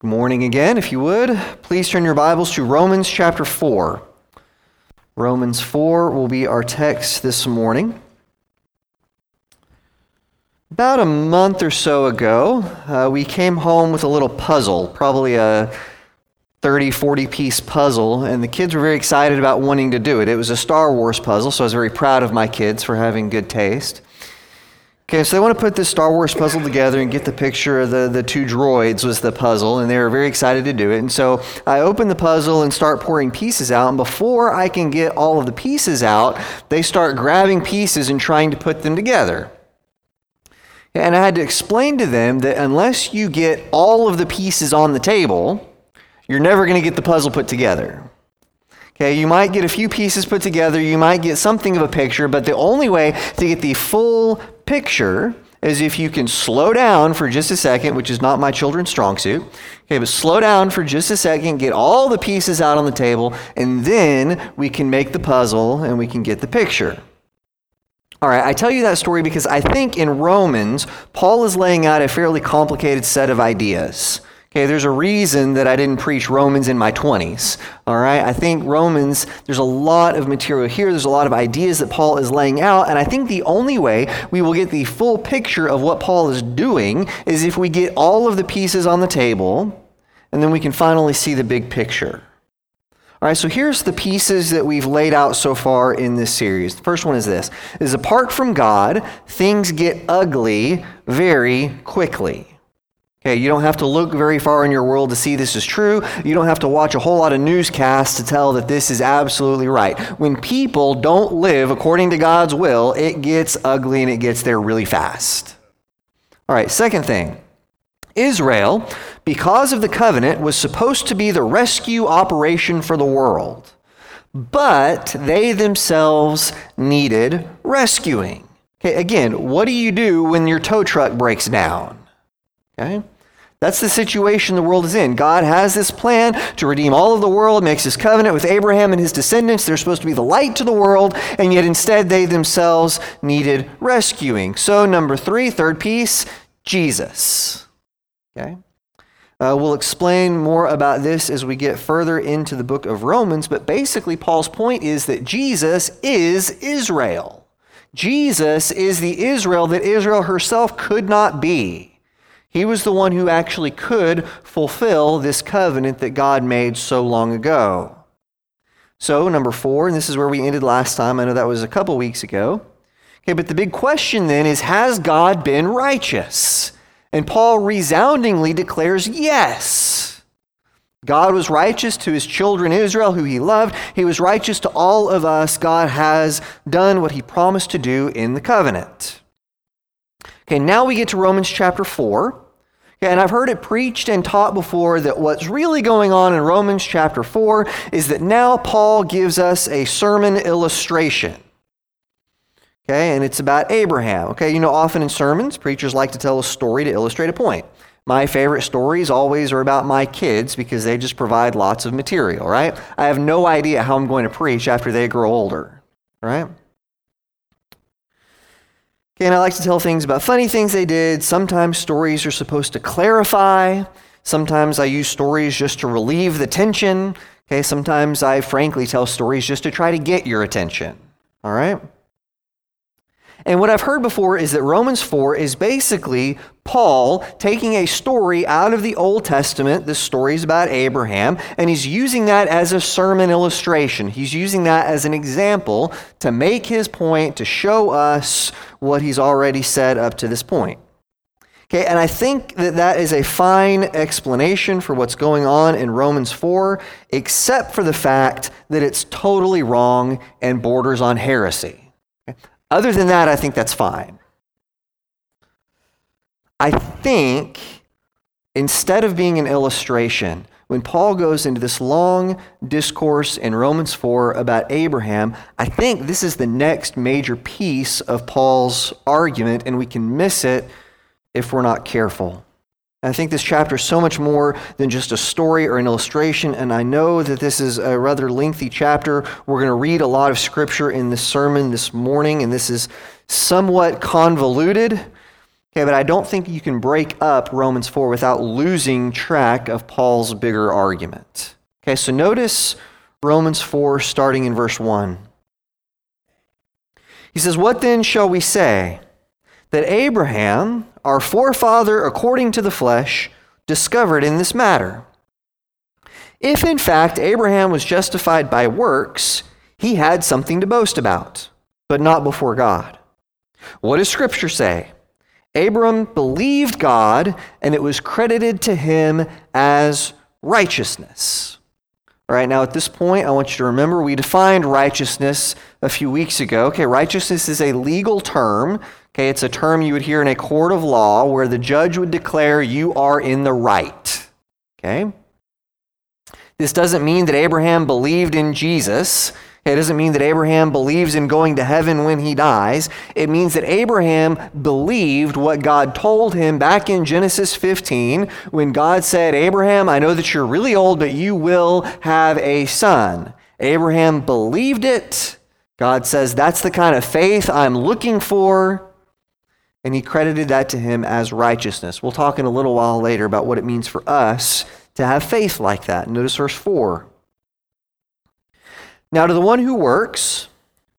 Good morning again, if you would. Please turn your Bibles to Romans chapter 4. Romans 4 will be our text this morning. About a month or so ago, uh, we came home with a little puzzle, probably a 30, 40 piece puzzle, and the kids were very excited about wanting to do it. It was a Star Wars puzzle, so I was very proud of my kids for having good taste. Okay, so they want to put this Star Wars puzzle together and get the picture of the, the two droids was the puzzle, and they were very excited to do it. And so I open the puzzle and start pouring pieces out, and before I can get all of the pieces out, they start grabbing pieces and trying to put them together. And I had to explain to them that unless you get all of the pieces on the table, you're never going to get the puzzle put together. Okay, you might get a few pieces put together, you might get something of a picture, but the only way to get the full picture is if you can slow down for just a second, which is not my children's strong suit. Okay, but slow down for just a second, get all the pieces out on the table, and then we can make the puzzle and we can get the picture. All right, I tell you that story because I think in Romans, Paul is laying out a fairly complicated set of ideas. Okay, there's a reason that I didn't preach Romans in my 20s. All right, I think Romans, there's a lot of material here, there's a lot of ideas that Paul is laying out, and I think the only way we will get the full picture of what Paul is doing is if we get all of the pieces on the table, and then we can finally see the big picture. All right, so here's the pieces that we've laid out so far in this series. The first one is this is apart from God, things get ugly very quickly. Okay, you don't have to look very far in your world to see this is true. You don't have to watch a whole lot of newscasts to tell that this is absolutely right. When people don't live according to God's will, it gets ugly and it gets there really fast. All right, second thing Israel, because of the covenant, was supposed to be the rescue operation for the world, but they themselves needed rescuing. Okay, again, what do you do when your tow truck breaks down? Okay? That's the situation the world is in. God has this plan to redeem all of the world, makes his covenant with Abraham and his descendants. They're supposed to be the light to the world, and yet instead they themselves needed rescuing. So, number three, third piece, Jesus. Okay? Uh, we'll explain more about this as we get further into the book of Romans, but basically, Paul's point is that Jesus is Israel. Jesus is the Israel that Israel herself could not be. He was the one who actually could fulfill this covenant that God made so long ago. So, number four, and this is where we ended last time. I know that was a couple weeks ago. Okay, but the big question then is Has God been righteous? And Paul resoundingly declares yes. God was righteous to his children Israel, who he loved. He was righteous to all of us. God has done what he promised to do in the covenant. Okay, now we get to Romans chapter 4. And I've heard it preached and taught before that what's really going on in Romans chapter 4 is that now Paul gives us a sermon illustration. Okay, and it's about Abraham. Okay, you know, often in sermons, preachers like to tell a story to illustrate a point. My favorite stories always are about my kids because they just provide lots of material, right? I have no idea how I'm going to preach after they grow older, right? Okay, and I like to tell things about funny things they did. Sometimes stories are supposed to clarify. Sometimes I use stories just to relieve the tension. Okay, sometimes I frankly tell stories just to try to get your attention. All right? And what I've heard before is that Romans 4 is basically Paul taking a story out of the Old Testament, the is about Abraham, and he's using that as a sermon illustration. He's using that as an example to make his point, to show us what he's already said up to this point. Okay, and I think that that is a fine explanation for what's going on in Romans 4, except for the fact that it's totally wrong and borders on heresy. Other than that, I think that's fine. I think instead of being an illustration, when Paul goes into this long discourse in Romans 4 about Abraham, I think this is the next major piece of Paul's argument, and we can miss it if we're not careful. I think this chapter is so much more than just a story or an illustration, and I know that this is a rather lengthy chapter. We're going to read a lot of scripture in this sermon this morning, and this is somewhat convoluted. Okay, but I don't think you can break up Romans 4 without losing track of Paul's bigger argument. Okay, so notice Romans 4 starting in verse 1. He says, What then shall we say? That Abraham, our forefather according to the flesh, discovered in this matter. If in fact Abraham was justified by works, he had something to boast about, but not before God. What does Scripture say? Abram believed God, and it was credited to him as righteousness. All right, now at this point, I want you to remember we defined righteousness a few weeks ago. Okay, righteousness is a legal term. Okay, it's a term you would hear in a court of law where the judge would declare you are in the right. Okay? This doesn't mean that Abraham believed in Jesus. It doesn't mean that Abraham believes in going to heaven when he dies. It means that Abraham believed what God told him back in Genesis 15 when God said, Abraham, I know that you're really old, but you will have a son. Abraham believed it. God says, That's the kind of faith I'm looking for. And he credited that to him as righteousness. We'll talk in a little while later about what it means for us to have faith like that. Notice verse 4. Now, to the one who works,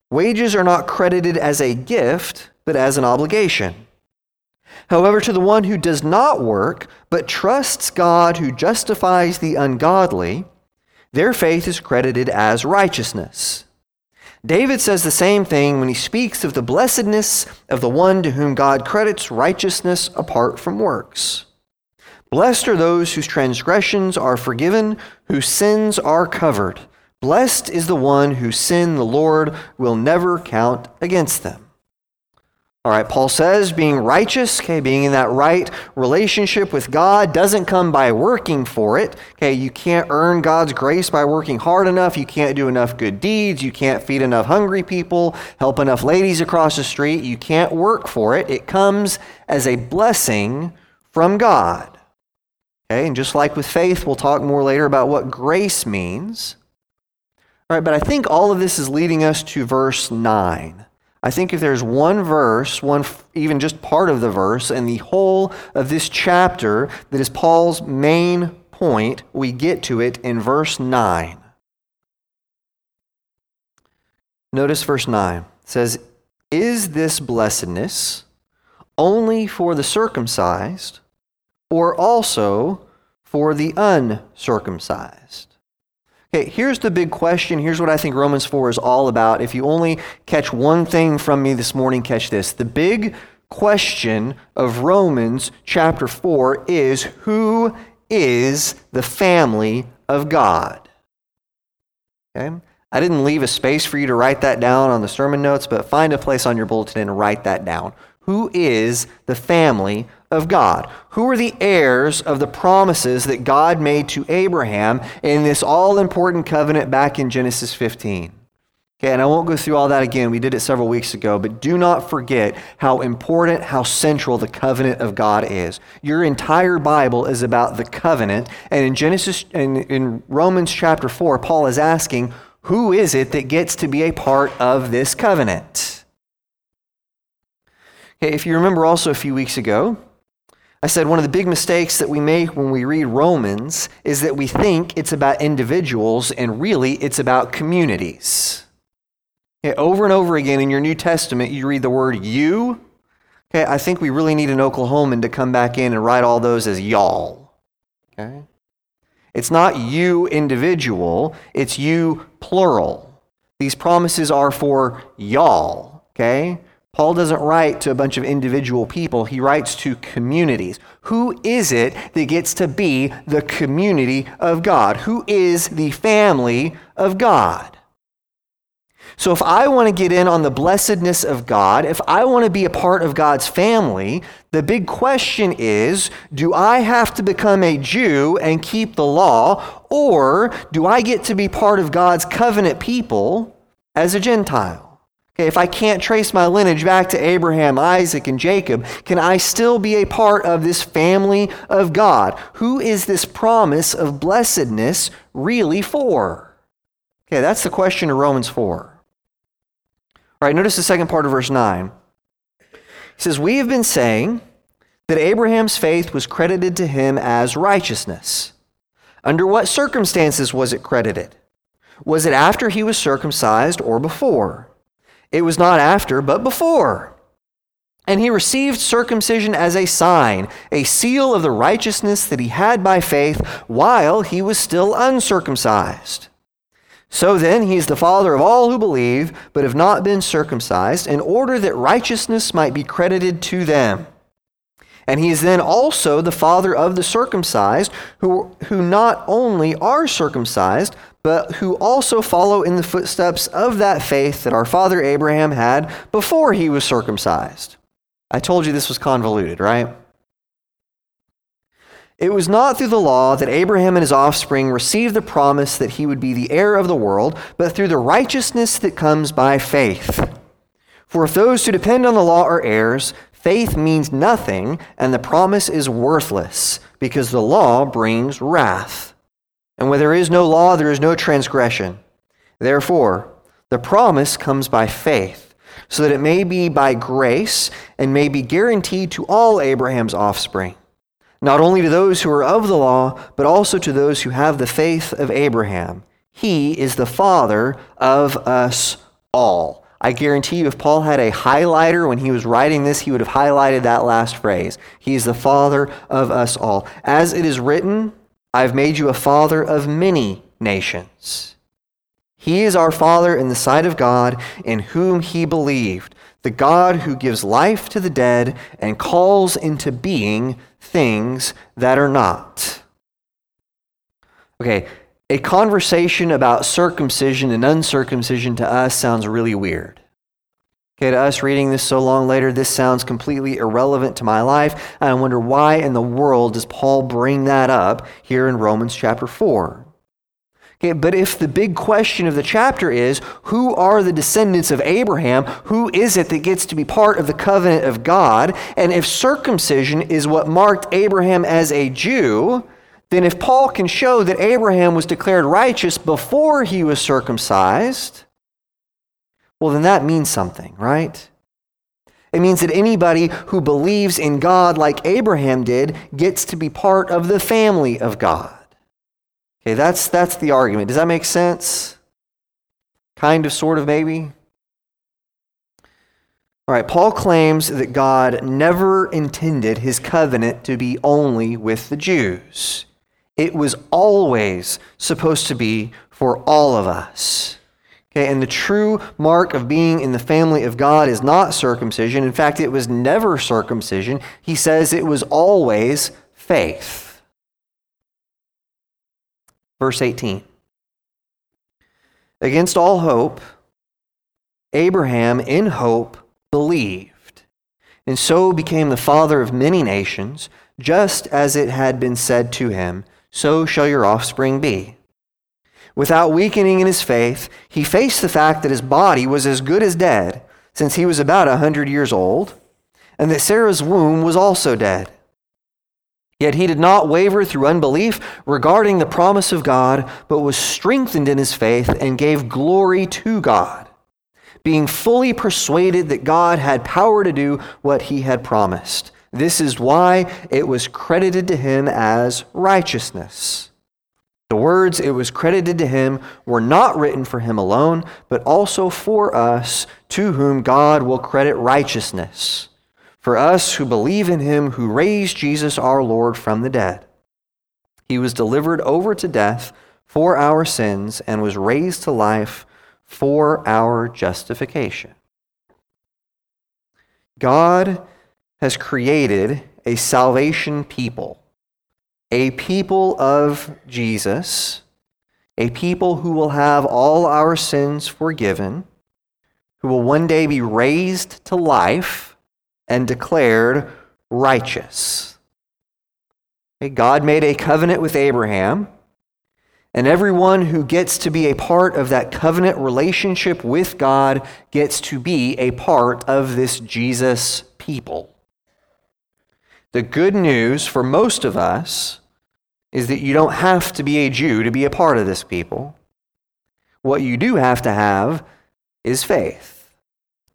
wages are not credited as a gift, but as an obligation. However, to the one who does not work, but trusts God who justifies the ungodly, their faith is credited as righteousness. David says the same thing when he speaks of the blessedness of the one to whom God credits righteousness apart from works. Blessed are those whose transgressions are forgiven, whose sins are covered. Blessed is the one whose sin the Lord will never count against them. All right, Paul says being righteous, okay, being in that right relationship with God doesn't come by working for it. Okay, you can't earn God's grace by working hard enough. You can't do enough good deeds. You can't feed enough hungry people, help enough ladies across the street. You can't work for it. It comes as a blessing from God. Okay, and just like with faith, we'll talk more later about what grace means. All right, but I think all of this is leading us to verse 9. I think if there's one verse, one even just part of the verse, and the whole of this chapter that is Paul's main point, we get to it in verse 9. Notice verse 9. It says, Is this blessedness only for the circumcised, or also for the uncircumcised? Okay, here's the big question. Here's what I think Romans 4 is all about. If you only catch one thing from me this morning, catch this. The big question of Romans chapter 4 is who is the family of God? Okay? I didn't leave a space for you to write that down on the sermon notes, but find a place on your bulletin and write that down. Who is the family of God? Who are the heirs of the promises that God made to Abraham in this all important covenant back in Genesis 15? Okay, and I won't go through all that again. We did it several weeks ago, but do not forget how important, how central the covenant of God is. Your entire Bible is about the covenant, and in Genesis in, in Romans chapter 4, Paul is asking, who is it that gets to be a part of this covenant? Okay, if you remember also a few weeks ago, I said one of the big mistakes that we make when we read Romans is that we think it's about individuals and really it's about communities. Okay, over and over again in your New Testament, you read the word you. Okay, I think we really need an Oklahoman to come back in and write all those as y'all. Okay? It's not you individual, it's you plural. These promises are for y'all. Okay? Paul doesn't write to a bunch of individual people, he writes to communities. Who is it that gets to be the community of God? Who is the family of God? So, if I want to get in on the blessedness of God, if I want to be a part of God's family, the big question is do I have to become a Jew and keep the law, or do I get to be part of God's covenant people as a Gentile? Okay, if I can't trace my lineage back to Abraham, Isaac, and Jacob, can I still be a part of this family of God? Who is this promise of blessedness really for? Okay, that's the question of Romans 4. All right, notice the second part of verse 9. He says, We have been saying that Abraham's faith was credited to him as righteousness. Under what circumstances was it credited? Was it after he was circumcised or before? It was not after, but before. And he received circumcision as a sign, a seal of the righteousness that he had by faith while he was still uncircumcised. So then, he is the father of all who believe, but have not been circumcised, in order that righteousness might be credited to them. And he is then also the father of the circumcised, who, who not only are circumcised, but who also follow in the footsteps of that faith that our father Abraham had before he was circumcised. I told you this was convoluted, right? It was not through the law that Abraham and his offspring received the promise that he would be the heir of the world, but through the righteousness that comes by faith. For if those who depend on the law are heirs, faith means nothing, and the promise is worthless, because the law brings wrath. And where there is no law, there is no transgression. Therefore, the promise comes by faith, so that it may be by grace and may be guaranteed to all Abraham's offspring not only to those who are of the law, but also to those who have the faith of Abraham. He is the father of us all. I guarantee you, if Paul had a highlighter when he was writing this, he would have highlighted that last phrase. He is the father of us all. As it is written, I've made you a father of many nations. He is our Father in the sight of God, in whom he believed, the God who gives life to the dead and calls into being things that are not. Okay, a conversation about circumcision and uncircumcision to us sounds really weird. Okay, to us reading this so long later, this sounds completely irrelevant to my life. I wonder why in the world does Paul bring that up here in Romans chapter 4? Okay, but if the big question of the chapter is who are the descendants of Abraham, who is it that gets to be part of the covenant of God? And if circumcision is what marked Abraham as a Jew, then if Paul can show that Abraham was declared righteous before he was circumcised, well, then that means something, right? It means that anybody who believes in God like Abraham did gets to be part of the family of God. Okay, that's, that's the argument. Does that make sense? Kind of, sort of, maybe? All right, Paul claims that God never intended his covenant to be only with the Jews. It was always supposed to be for all of us. Okay, and the true mark of being in the family of God is not circumcision. In fact, it was never circumcision. He says it was always faith. Verse 18. Against all hope, Abraham in hope believed, and so became the father of many nations, just as it had been said to him, So shall your offspring be. Without weakening in his faith, he faced the fact that his body was as good as dead, since he was about a hundred years old, and that Sarah's womb was also dead. Yet he did not waver through unbelief regarding the promise of God, but was strengthened in his faith and gave glory to God, being fully persuaded that God had power to do what he had promised. This is why it was credited to him as righteousness. The words it was credited to him were not written for him alone, but also for us, to whom God will credit righteousness for us who believe in him who raised Jesus our Lord from the dead. He was delivered over to death for our sins and was raised to life for our justification. God has created a salvation people, a people of Jesus, a people who will have all our sins forgiven, who will one day be raised to life and declared righteous. God made a covenant with Abraham, and everyone who gets to be a part of that covenant relationship with God gets to be a part of this Jesus people. The good news for most of us is that you don't have to be a Jew to be a part of this people. What you do have to have is faith.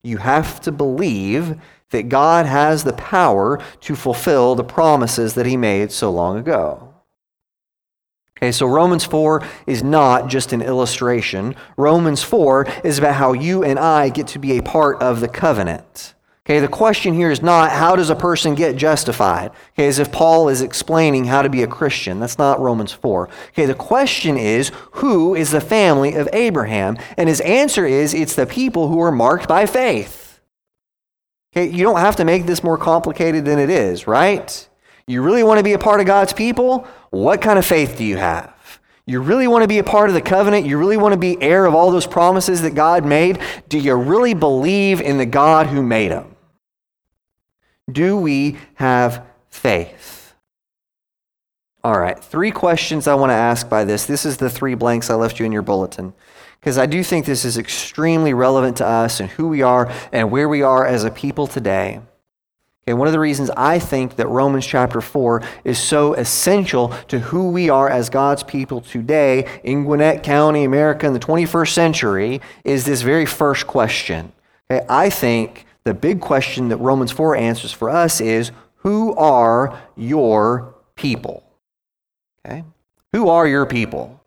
You have to believe that God has the power to fulfill the promises that he made so long ago. Okay, so Romans 4 is not just an illustration. Romans 4 is about how you and I get to be a part of the covenant. Okay, the question here is not how does a person get justified? Okay, as if Paul is explaining how to be a Christian. That's not Romans 4. Okay, the question is who is the family of Abraham? And his answer is it's the people who are marked by faith. Okay, you don't have to make this more complicated than it is, right? You really want to be a part of God's people? What kind of faith do you have? You really want to be a part of the covenant? You really want to be heir of all those promises that God made? Do you really believe in the God who made them? Do we have faith? All right, three questions I want to ask by this. This is the three blanks I left you in your bulletin because I do think this is extremely relevant to us and who we are and where we are as a people today. Okay, one of the reasons I think that Romans chapter 4 is so essential to who we are as God's people today in Gwinnett County, America, in the 21st century is this very first question. Okay, I think the big question that Romans 4 answers for us is who are your people? Okay? Who are your people?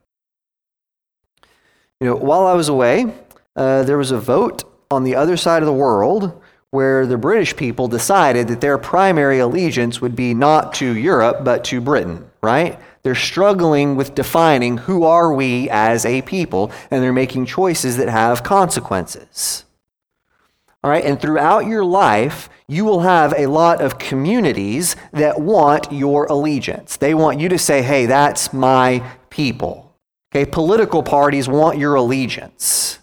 You know, while I was away, uh, there was a vote on the other side of the world where the British people decided that their primary allegiance would be not to Europe, but to Britain, right? They're struggling with defining who are we as a people, and they're making choices that have consequences. All right, and throughout your life, you will have a lot of communities that want your allegiance. They want you to say, hey, that's my people. Okay, political parties want your allegiance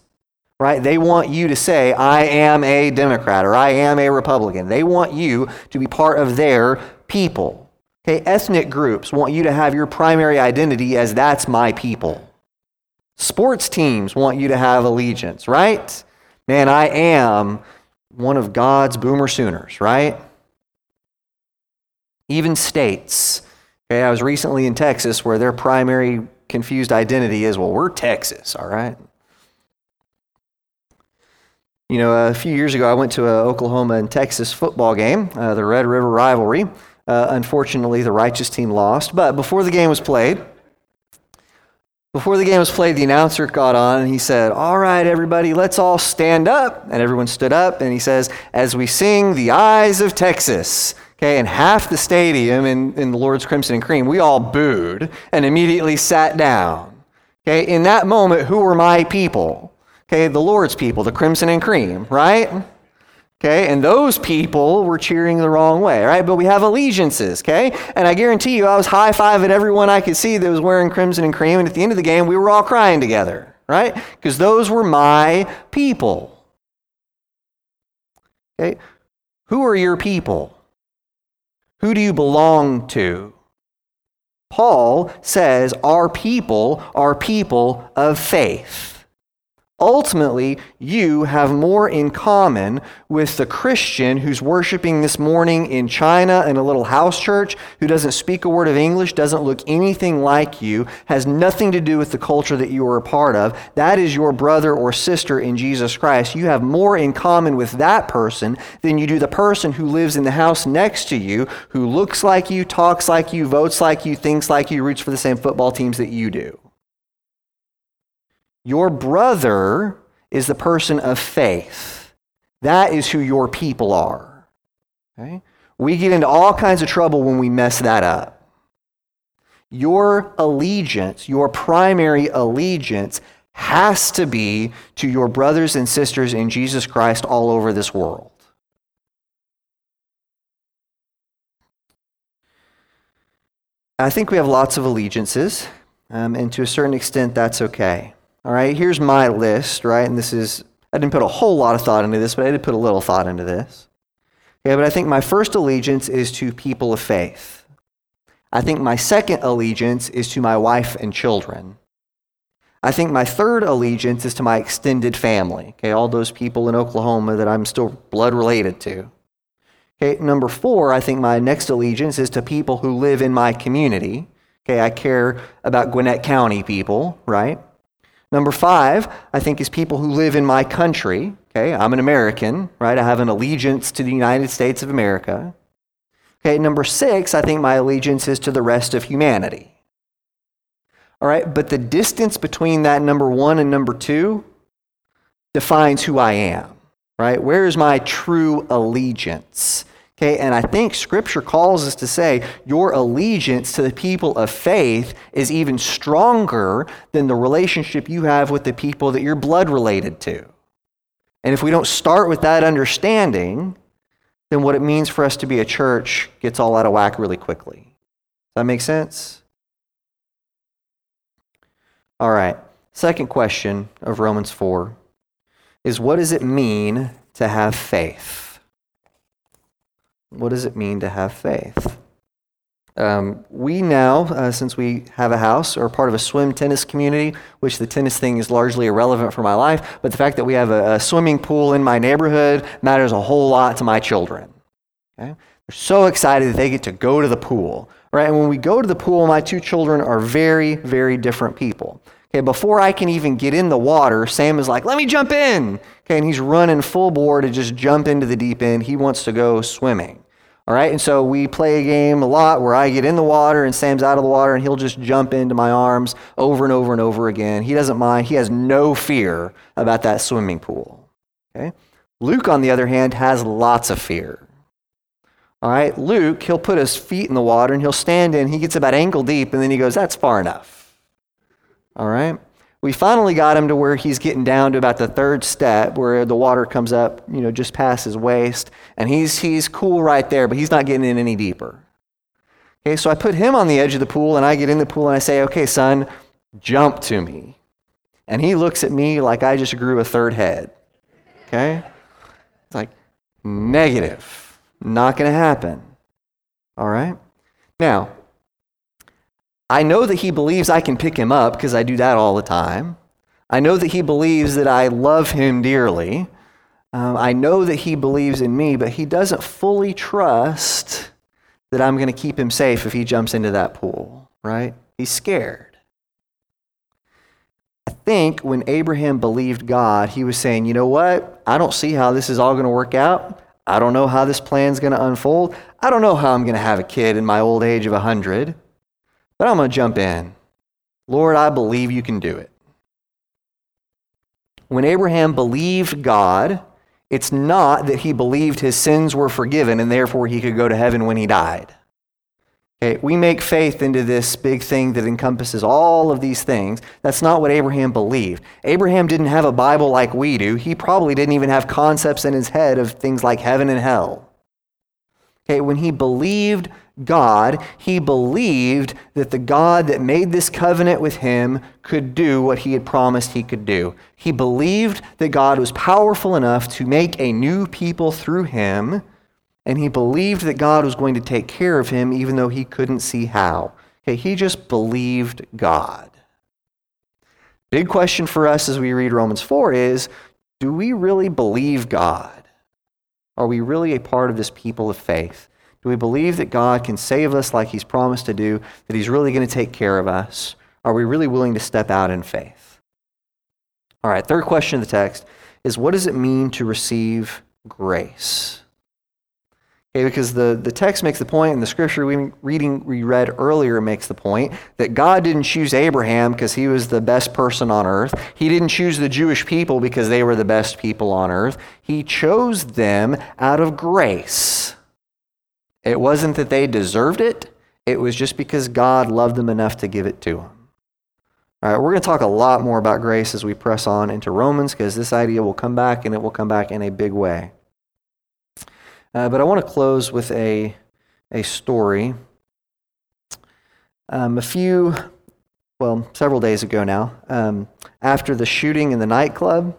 right? They want you to say, I am a Democrat or I am a Republican. They want you to be part of their people. Okay, ethnic groups want you to have your primary identity as that's my people. Sports teams want you to have allegiance, right? Man, I am one of God's boomer sooners, right? Even states. Okay, I was recently in Texas where their primary confused identity is, well, we're Texas, all right? You know, a few years ago, I went to an Oklahoma and Texas football game, uh, the Red River rivalry. Uh, unfortunately, the righteous team lost. But before the game was played, before the game was played, the announcer got on and he said, All right, everybody, let's all stand up. And everyone stood up and he says, As we sing the eyes of Texas. Okay, and half the stadium in, in the Lord's Crimson and Cream, we all booed and immediately sat down. Okay, in that moment, who were my people? Okay, the Lord's people, the crimson and cream, right? Okay, and those people were cheering the wrong way, right? But we have allegiances, okay? And I guarantee you, I was high fiving everyone I could see that was wearing crimson and cream, and at the end of the game, we were all crying together, right? Because those were my people. Okay, who are your people? Who do you belong to? Paul says our people are people of faith. Ultimately, you have more in common with the Christian who's worshiping this morning in China in a little house church, who doesn't speak a word of English, doesn't look anything like you, has nothing to do with the culture that you are a part of. That is your brother or sister in Jesus Christ. You have more in common with that person than you do the person who lives in the house next to you, who looks like you, talks like you, votes like you, thinks like you, roots for the same football teams that you do. Your brother is the person of faith. That is who your people are. Okay? We get into all kinds of trouble when we mess that up. Your allegiance, your primary allegiance, has to be to your brothers and sisters in Jesus Christ all over this world. I think we have lots of allegiances, um, and to a certain extent, that's okay. All right, here's my list, right? And this is, I didn't put a whole lot of thought into this, but I did put a little thought into this. Okay, but I think my first allegiance is to people of faith. I think my second allegiance is to my wife and children. I think my third allegiance is to my extended family, okay, all those people in Oklahoma that I'm still blood related to. Okay, number four, I think my next allegiance is to people who live in my community. Okay, I care about Gwinnett County people, right? Number five, I think, is people who live in my country. Okay, I'm an American, right? I have an allegiance to the United States of America. Okay, number six, I think my allegiance is to the rest of humanity. All right, but the distance between that number one and number two defines who I am, right? Where is my true allegiance? Okay, and I think scripture calls us to say your allegiance to the people of faith is even stronger than the relationship you have with the people that you're blood related to. And if we don't start with that understanding, then what it means for us to be a church gets all out of whack really quickly. Does that make sense? All right. Second question of Romans 4 is what does it mean to have faith? What does it mean to have faith? Um, we now, uh, since we have a house, are part of a swim tennis community, which the tennis thing is largely irrelevant for my life, but the fact that we have a, a swimming pool in my neighborhood matters a whole lot to my children. Okay? They're so excited that they get to go to the pool. Right? And when we go to the pool, my two children are very, very different people. Okay, before I can even get in the water, Sam is like, let me jump in. Okay, and he's running full bore to just jump into the deep end. He wants to go swimming. All right, and so we play a game a lot where I get in the water and Sam's out of the water and he'll just jump into my arms over and over and over again. He doesn't mind. He has no fear about that swimming pool. Okay? Luke, on the other hand, has lots of fear. All right, Luke, he'll put his feet in the water and he'll stand in. He gets about ankle deep and then he goes, That's far enough. All right? We finally got him to where he's getting down to about the third step where the water comes up, you know, just past his waist. And he's, he's cool right there, but he's not getting in any deeper. Okay, so I put him on the edge of the pool and I get in the pool and I say, okay, son, jump to me. And he looks at me like I just grew a third head. Okay? It's like, negative. Not going to happen. All right? Now, I know that he believes I can pick him up because I do that all the time. I know that he believes that I love him dearly. Um, I know that he believes in me, but he doesn't fully trust that I'm going to keep him safe if he jumps into that pool, right? He's scared. I think when Abraham believed God, he was saying, you know what? I don't see how this is all going to work out. I don't know how this plan's going to unfold. I don't know how I'm going to have a kid in my old age of 100. But I'm going to jump in. Lord, I believe you can do it. When Abraham believed God, it's not that he believed his sins were forgiven and therefore he could go to heaven when he died. Okay, we make faith into this big thing that encompasses all of these things. That's not what Abraham believed. Abraham didn't have a Bible like we do. He probably didn't even have concepts in his head of things like heaven and hell. Okay, when he believed God, he believed that the God that made this covenant with him could do what he had promised he could do. He believed that God was powerful enough to make a new people through him, and he believed that God was going to take care of him even though he couldn't see how. Okay, he just believed God. Big question for us as we read Romans 4 is do we really believe God? Are we really a part of this people of faith? Do we believe that God can save us like He's promised to do, that He's really going to take care of us? Are we really willing to step out in faith? All right, third question of the text is what does it mean to receive grace? Okay, because the, the text makes the point, and the scripture we reading we read earlier makes the point that God didn't choose Abraham because he was the best person on earth. He didn't choose the Jewish people because they were the best people on earth. He chose them out of grace. It wasn't that they deserved it, it was just because God loved them enough to give it to them. All right, we're going to talk a lot more about grace as we press on into Romans because this idea will come back and it will come back in a big way. Uh, but I want to close with a, a story. Um, a few, well, several days ago now, um, after the shooting in the nightclub,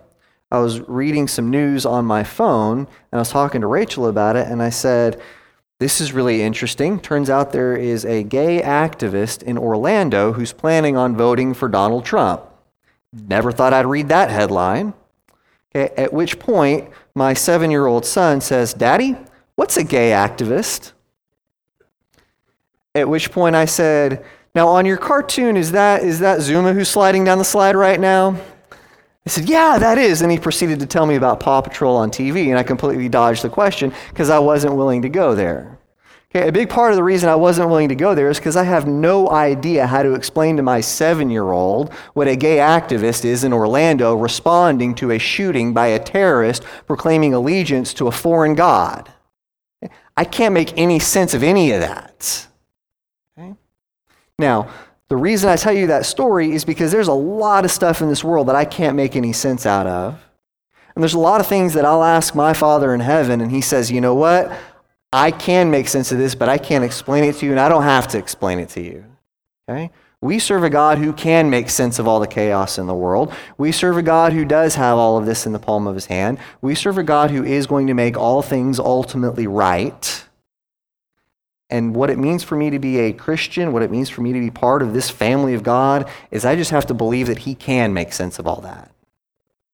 I was reading some news on my phone and I was talking to Rachel about it, and I said, this is really interesting. Turns out there is a gay activist in Orlando who's planning on voting for Donald Trump. Never thought I'd read that headline. At which point, my seven year old son says, Daddy, what's a gay activist? At which point I said, Now, on your cartoon, is that, is that Zuma who's sliding down the slide right now? I said, Yeah, that is. And he proceeded to tell me about Paw Patrol on TV, and I completely dodged the question because I wasn't willing to go there. Okay, a big part of the reason I wasn't willing to go there is because I have no idea how to explain to my seven year old what a gay activist is in Orlando responding to a shooting by a terrorist proclaiming allegiance to a foreign god. I can't make any sense of any of that. Okay? Now, the reason I tell you that story is because there's a lot of stuff in this world that I can't make any sense out of. And there's a lot of things that I'll ask my Father in heaven, and He says, you know what? I can make sense of this, but I can't explain it to you, and I don't have to explain it to you. Okay? We serve a God who can make sense of all the chaos in the world. We serve a God who does have all of this in the palm of his hand. We serve a God who is going to make all things ultimately right. And what it means for me to be a Christian, what it means for me to be part of this family of God, is I just have to believe that he can make sense of all that.